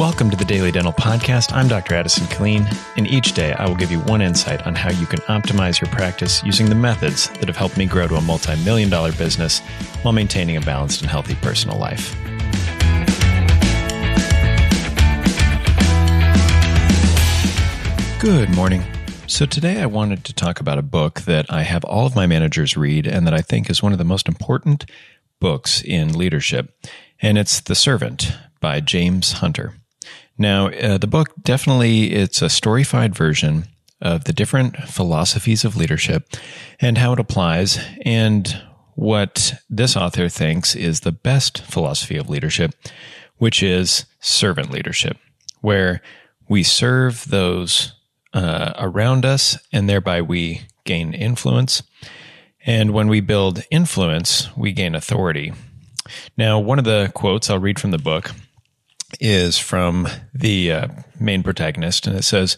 Welcome to the Daily Dental Podcast. I'm Dr. Addison Killeen, and each day I will give you one insight on how you can optimize your practice using the methods that have helped me grow to a multi million dollar business while maintaining a balanced and healthy personal life. Good morning. So, today I wanted to talk about a book that I have all of my managers read and that I think is one of the most important books in leadership. And it's The Servant by James Hunter. Now, uh, the book definitely it's a storyfied version of the different philosophies of leadership and how it applies and what this author thinks is the best philosophy of leadership, which is servant leadership, where we serve those uh, around us and thereby we gain influence. And when we build influence, we gain authority. Now, one of the quotes I'll read from the book is from the uh, main protagonist, and it says,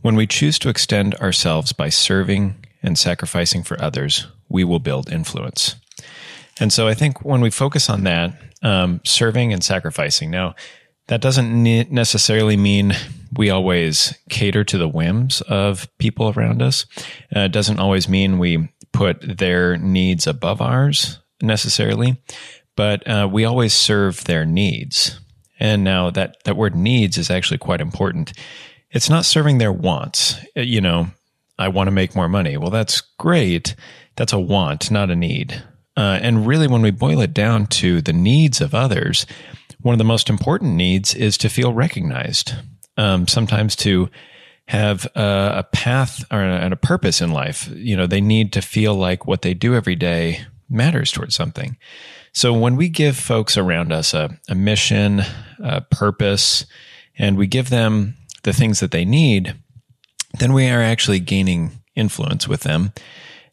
When we choose to extend ourselves by serving and sacrificing for others, we will build influence. And so I think when we focus on that, um, serving and sacrificing, now that doesn't ne- necessarily mean we always cater to the whims of people around us. Uh, it doesn't always mean we put their needs above ours necessarily, but uh, we always serve their needs. And now that, that word needs is actually quite important. It's not serving their wants. Uh, you know, I want to make more money. Well, that's great. That's a want, not a need. Uh, and really, when we boil it down to the needs of others, one of the most important needs is to feel recognized. Um, sometimes to have a, a path or a, and a purpose in life. You know, they need to feel like what they do every day matters towards something. So when we give folks around us a, a mission, a purpose, and we give them the things that they need, then we are actually gaining influence with them.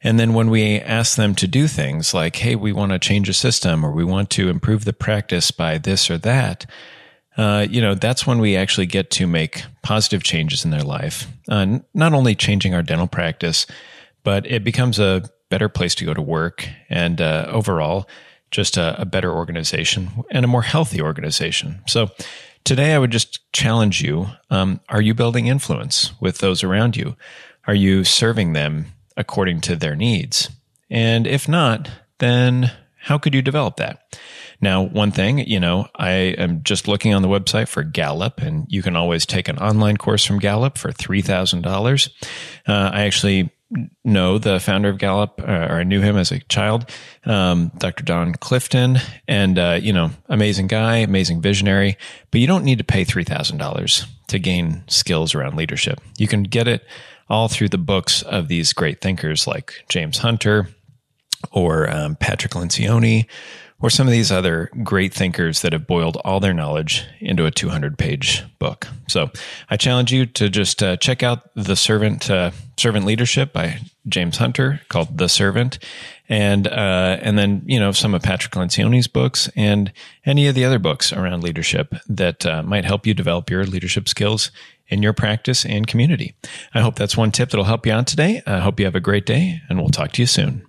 And then when we ask them to do things like, hey, we want to change a system or we want to improve the practice by this or that, uh, you know, that's when we actually get to make positive changes in their life. Uh, not only changing our dental practice, but it becomes a better place to go to work and uh, overall just a, a better organization and a more healthy organization. So today I would just challenge you. Um, are you building influence with those around you? Are you serving them according to their needs? And if not, then how could you develop that? Now, one thing, you know, I am just looking on the website for Gallup, and you can always take an online course from Gallup for $3,000. Uh, I actually know the founder of Gallup, uh, or I knew him as a child, um, Dr. Don Clifton, and uh, you know, amazing guy, amazing visionary. But you don't need to pay three thousand dollars to gain skills around leadership. You can get it all through the books of these great thinkers like James Hunter or um, Patrick Lencioni or some of these other great thinkers that have boiled all their knowledge into a 200 page book. So I challenge you to just uh, check out The Servant, uh, Servant Leadership by James Hunter called The Servant. And, uh, and then, you know, some of Patrick Lencioni's books and any of the other books around leadership that uh, might help you develop your leadership skills in your practice and community. I hope that's one tip that'll help you out today. I hope you have a great day and we'll talk to you soon.